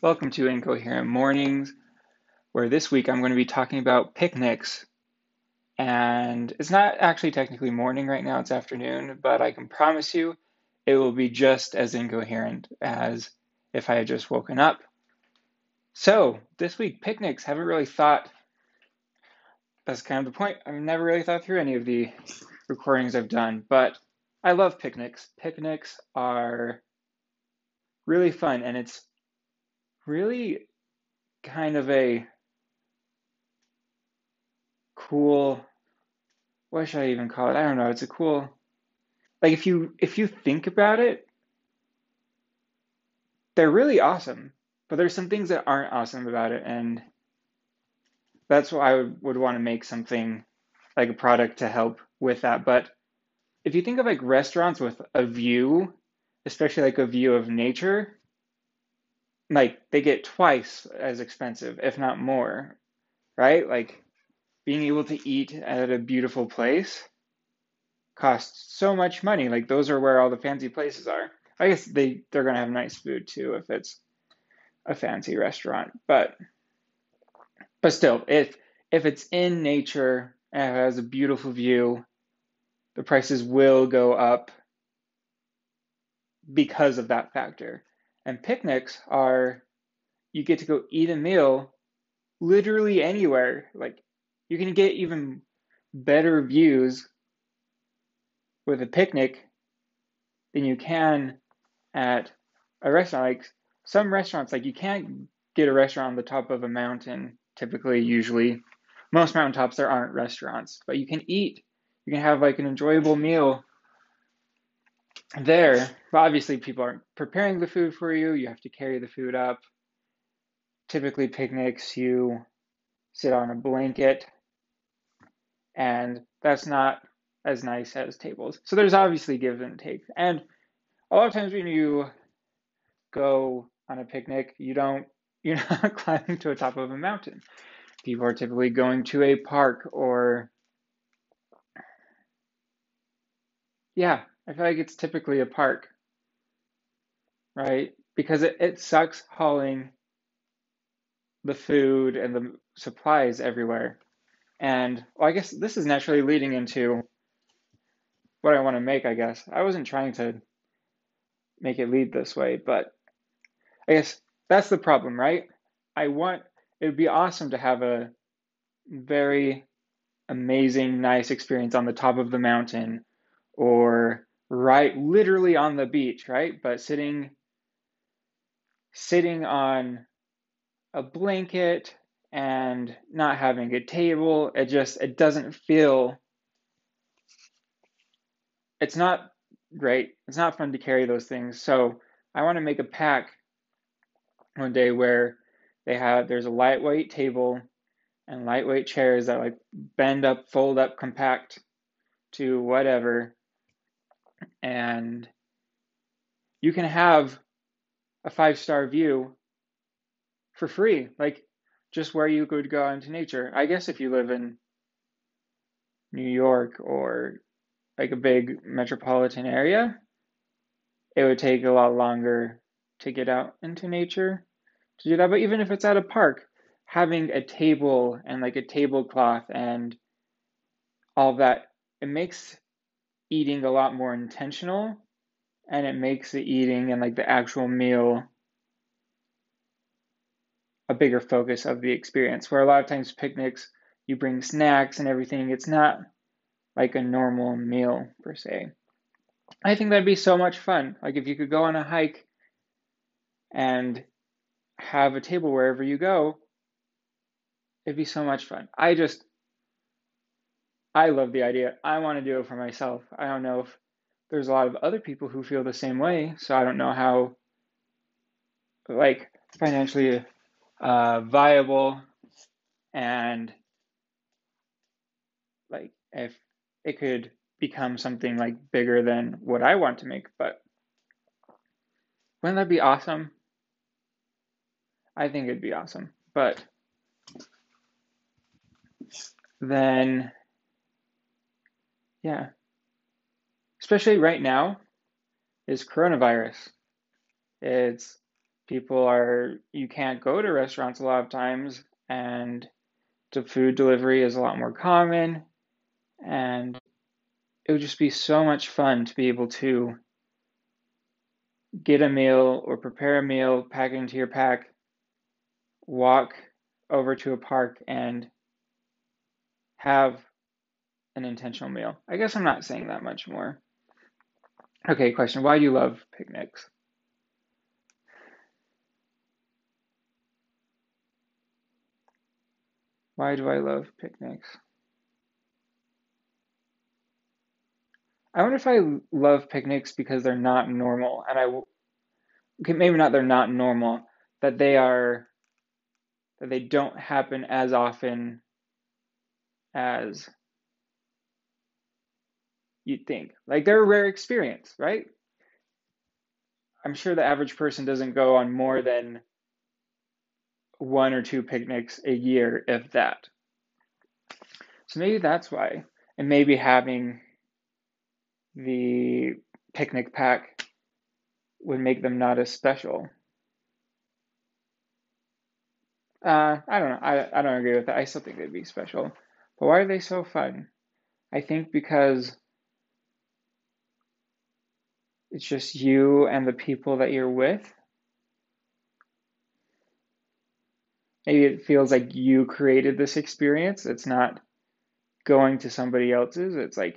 Welcome to Incoherent Mornings, where this week I'm going to be talking about picnics. And it's not actually technically morning right now, it's afternoon, but I can promise you it will be just as incoherent as if I had just woken up. So, this week, picnics. Haven't really thought, that's kind of the point. I've never really thought through any of the recordings I've done, but I love picnics. Picnics are really fun, and it's really kind of a cool what should I even call it? I don't know. It's a cool like if you if you think about it, they're really awesome. But there's some things that aren't awesome about it, and that's why I would, would want to make something like a product to help with that. But if you think of like restaurants with a view, especially like a view of nature, like they get twice as expensive, if not more, right? Like being able to eat at a beautiful place costs so much money. Like those are where all the fancy places are. I guess they they're gonna have nice food too if it's a fancy restaurant, but but still, if if it's in nature and it has a beautiful view, the prices will go up because of that factor. And picnics are, you get to go eat a meal literally anywhere. Like you can get even better views with a picnic than you can at a restaurant. Like some restaurants, like you can't get a restaurant on the top of a mountain, typically, usually. Most mountaintops, there aren't restaurants, but you can eat. You can have like an enjoyable meal there, obviously people aren't preparing the food for you. You have to carry the food up. Typically, picnics, you sit on a blanket, and that's not as nice as tables. So there's obviously give and take. And a lot of times when you go on a picnic, you don't you're not climbing to the top of a mountain. People are typically going to a park or yeah, I feel like it's typically a park, right? Because it, it sucks hauling the food and the supplies everywhere. And well, I guess this is naturally leading into what I want to make, I guess. I wasn't trying to make it lead this way, but I guess that's the problem, right? I want it would be awesome to have a very amazing, nice experience on the top of the mountain or right literally on the beach, right? But sitting sitting on a blanket and not having a table, it just it doesn't feel it's not great. It's not fun to carry those things. So I want to make a pack one day where they have there's a lightweight table and lightweight chairs that like bend up, fold up, compact to whatever and you can have a five star view for free, like just where you could go into nature. I guess if you live in New York or like a big metropolitan area, it would take a lot longer to get out into nature to do that. But even if it's at a park, having a table and like a tablecloth and all that, it makes eating a lot more intentional and it makes the eating and like the actual meal a bigger focus of the experience where a lot of times picnics you bring snacks and everything it's not like a normal meal per se. I think that'd be so much fun. Like if you could go on a hike and have a table wherever you go it'd be so much fun. I just I love the idea. I want to do it for myself. I don't know if there's a lot of other people who feel the same way, so I don't know how like financially uh, viable and like if it could become something like bigger than what I want to make, but wouldn't that be awesome? I think it'd be awesome. But then yeah. Especially right now is coronavirus. It's people are you can't go to restaurants a lot of times and the food delivery is a lot more common and it would just be so much fun to be able to get a meal or prepare a meal, pack it into your pack, walk over to a park and have an intentional meal. I guess I'm not saying that much more. Okay, question. Why do you love picnics? Why do I love picnics? I wonder if I love picnics because they're not normal, and I okay, maybe not they're not normal, that they are that they don't happen as often as you'd think. Like they're a rare experience, right? I'm sure the average person doesn't go on more than one or two picnics a year, if that. So maybe that's why. And maybe having the picnic pack would make them not as special. Uh, I don't know. I, I don't agree with that. I still think they'd be special. But why are they so fun? I think because it's just you and the people that you're with. Maybe it feels like you created this experience. It's not going to somebody else's. It's like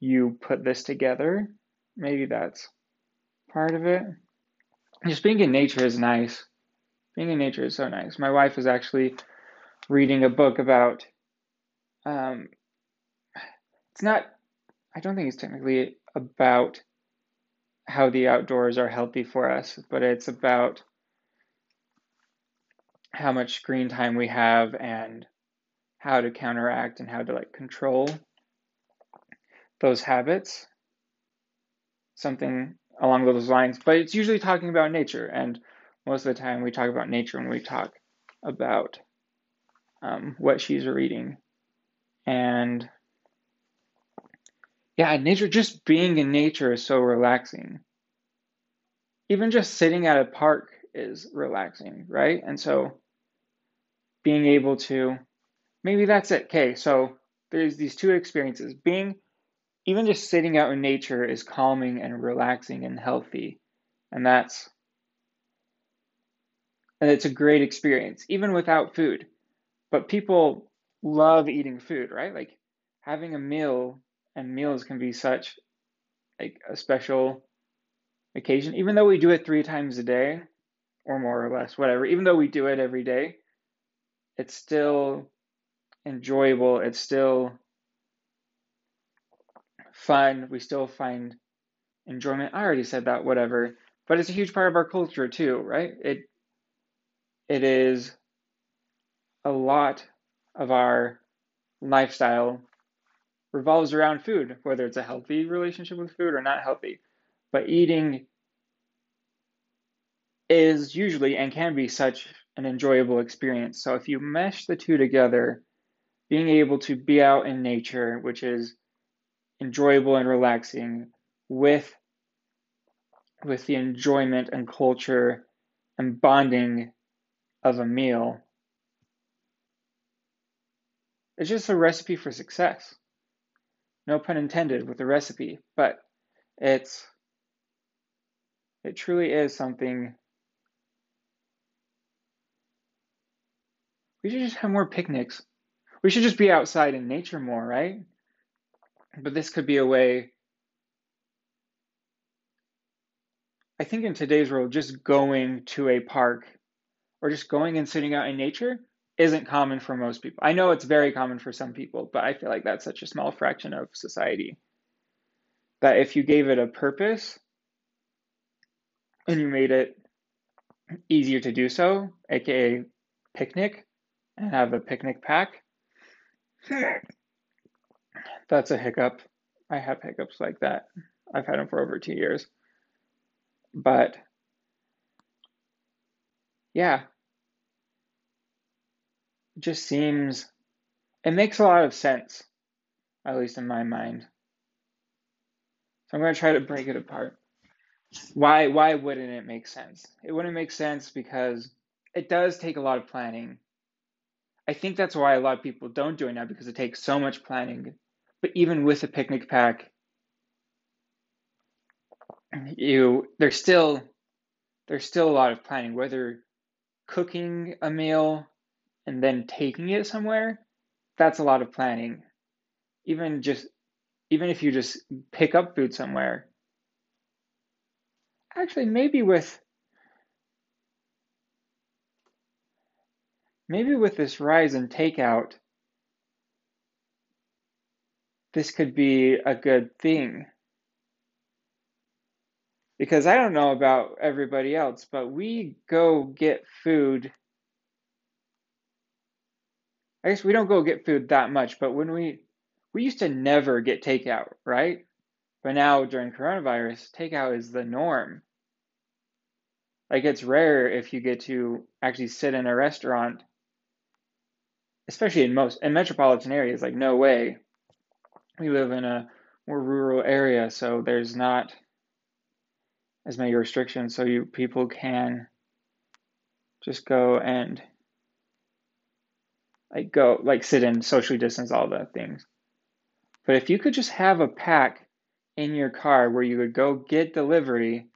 you put this together. Maybe that's part of it. Just being in nature is nice. Being in nature is so nice. My wife is actually reading a book about. Um, it's not. I don't think it's technically about how the outdoors are healthy for us, but it's about how much screen time we have and how to counteract and how to like control those habits, something along those lines. But it's usually talking about nature, and most of the time we talk about nature when we talk about um, what she's reading. And yeah, nature, just being in nature is so relaxing. Even just sitting at a park is relaxing, right? And so being able to, maybe that's it. Okay, so there's these two experiences being even just sitting out in nature is calming and relaxing and healthy. And that's and it's a great experience, even without food. But people love eating food, right? Like having a meal and meals can be such like a special occasion, even though we do it three times a day or more or less, whatever, even though we do it every day, it's still enjoyable. It's still fun. We still find enjoyment. I already said that, whatever. But it's a huge part of our culture too, right? It it is a lot of our lifestyle revolves around food, whether it's a healthy relationship with food or not healthy. But eating is usually and can be such an enjoyable experience. So if you mesh the two together, being able to be out in nature, which is enjoyable and relaxing with with the enjoyment and culture and bonding of a meal. It's just a recipe for success. No pun intended with the recipe, but it's it truly is something we should just have more picnics. We should just be outside in nature more, right? But this could be a way. I think in today's world, just going to a park or just going and sitting out in nature isn't common for most people. I know it's very common for some people, but I feel like that's such a small fraction of society that if you gave it a purpose and you made it easier to do so, aka picnic, and have a picnic pack, that's a hiccup. I have hiccups like that. I've had them for over two years. But yeah, just seems, it makes a lot of sense, at least in my mind. So I'm going to try to break it apart. why why wouldn't it make sense? It wouldn't make sense because it does take a lot of planning. I think that's why a lot of people don't do it now because it takes so much planning. But even with a picnic pack, you there's still there's still a lot of planning whether cooking a meal and then taking it somewhere that's a lot of planning even just even if you just pick up food somewhere actually maybe with maybe with this rise in takeout this could be a good thing because I don't know about everybody else, but we go get food. I guess we don't go get food that much, but when we we used to never get takeout, right? But now during coronavirus, takeout is the norm. Like it's rare if you get to actually sit in a restaurant, especially in most in metropolitan areas. Like no way. We live in a more rural area, so there's not as many restrictions so you people can just go and like go like sit and socially distance all the things but if you could just have a pack in your car where you would go get delivery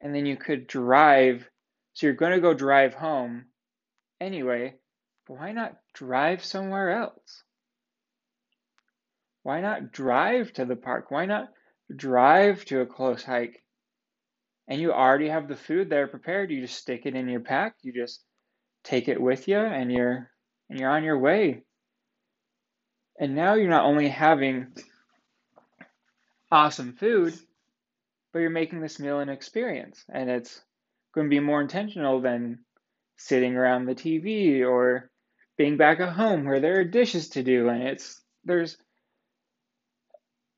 and then you could drive so you're going to go drive home anyway why not drive somewhere else why not drive to the park why not drive to a close hike and you already have the food there prepared. You just stick it in your pack. You just take it with you, and you're and you're on your way. And now you're not only having awesome food, but you're making this meal an experience, and it's going to be more intentional than sitting around the TV or being back at home where there are dishes to do, and it's there's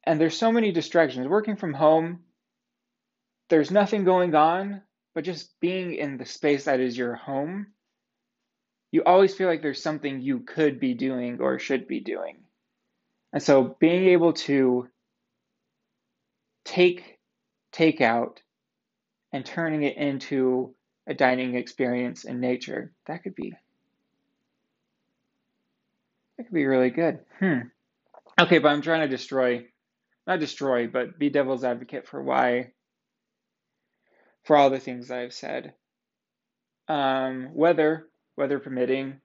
and there's so many distractions. Working from home there's nothing going on, but just being in the space that is your home, you always feel like there's something you could be doing or should be doing. And so being able to take takeout and turning it into a dining experience in nature, that could be that could be really good. Hmm. Okay, but I'm trying to destroy not destroy, but be devil's advocate for why for all the things I've said. Um, weather, weather permitting,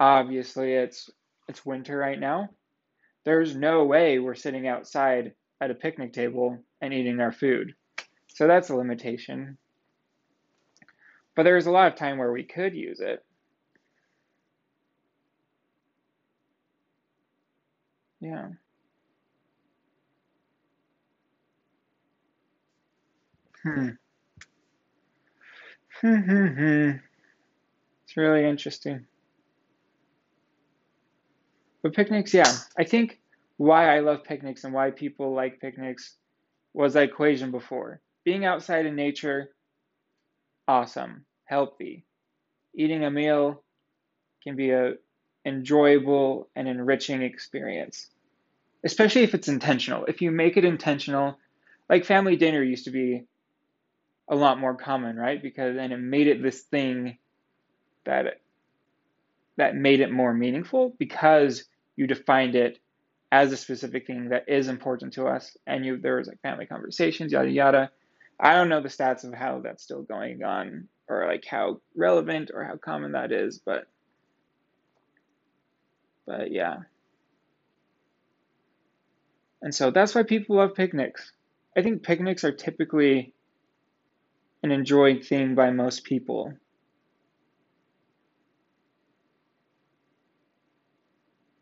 obviously it's it's winter right now. There's no way we're sitting outside at a picnic table and eating our food. So that's a limitation. But there's a lot of time where we could use it. Yeah. Hmm. hmm, hmm, hmm. It's really interesting. But picnics, yeah. I think why I love picnics and why people like picnics was that equation before. Being outside in nature, awesome, healthy. Eating a meal can be a enjoyable and enriching experience. Especially if it's intentional. If you make it intentional, like family dinner used to be a lot more common, right? Because and it made it this thing that that made it more meaningful because you defined it as a specific thing that is important to us and you there was like family conversations yada yada. I don't know the stats of how that's still going on or like how relevant or how common that is but but yeah. And so that's why people love picnics. I think picnics are typically an enjoyed thing by most people.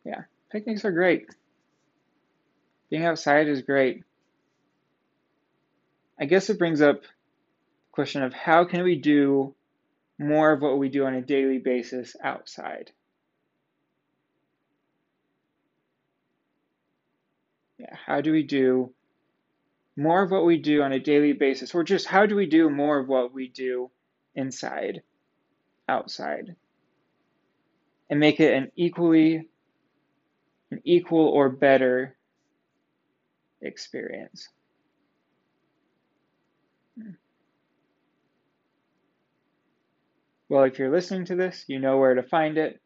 Yeah, picnics are great. Being outside is great. I guess it brings up the question of how can we do more of what we do on a daily basis outside? Yeah, how do we do more of what we do on a daily basis, or just how do we do more of what we do inside, outside, and make it an equally, an equal or better experience. Well, if you're listening to this, you know where to find it.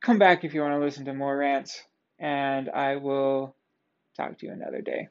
Come back if you want to listen to more rants, and I will talk to you another day.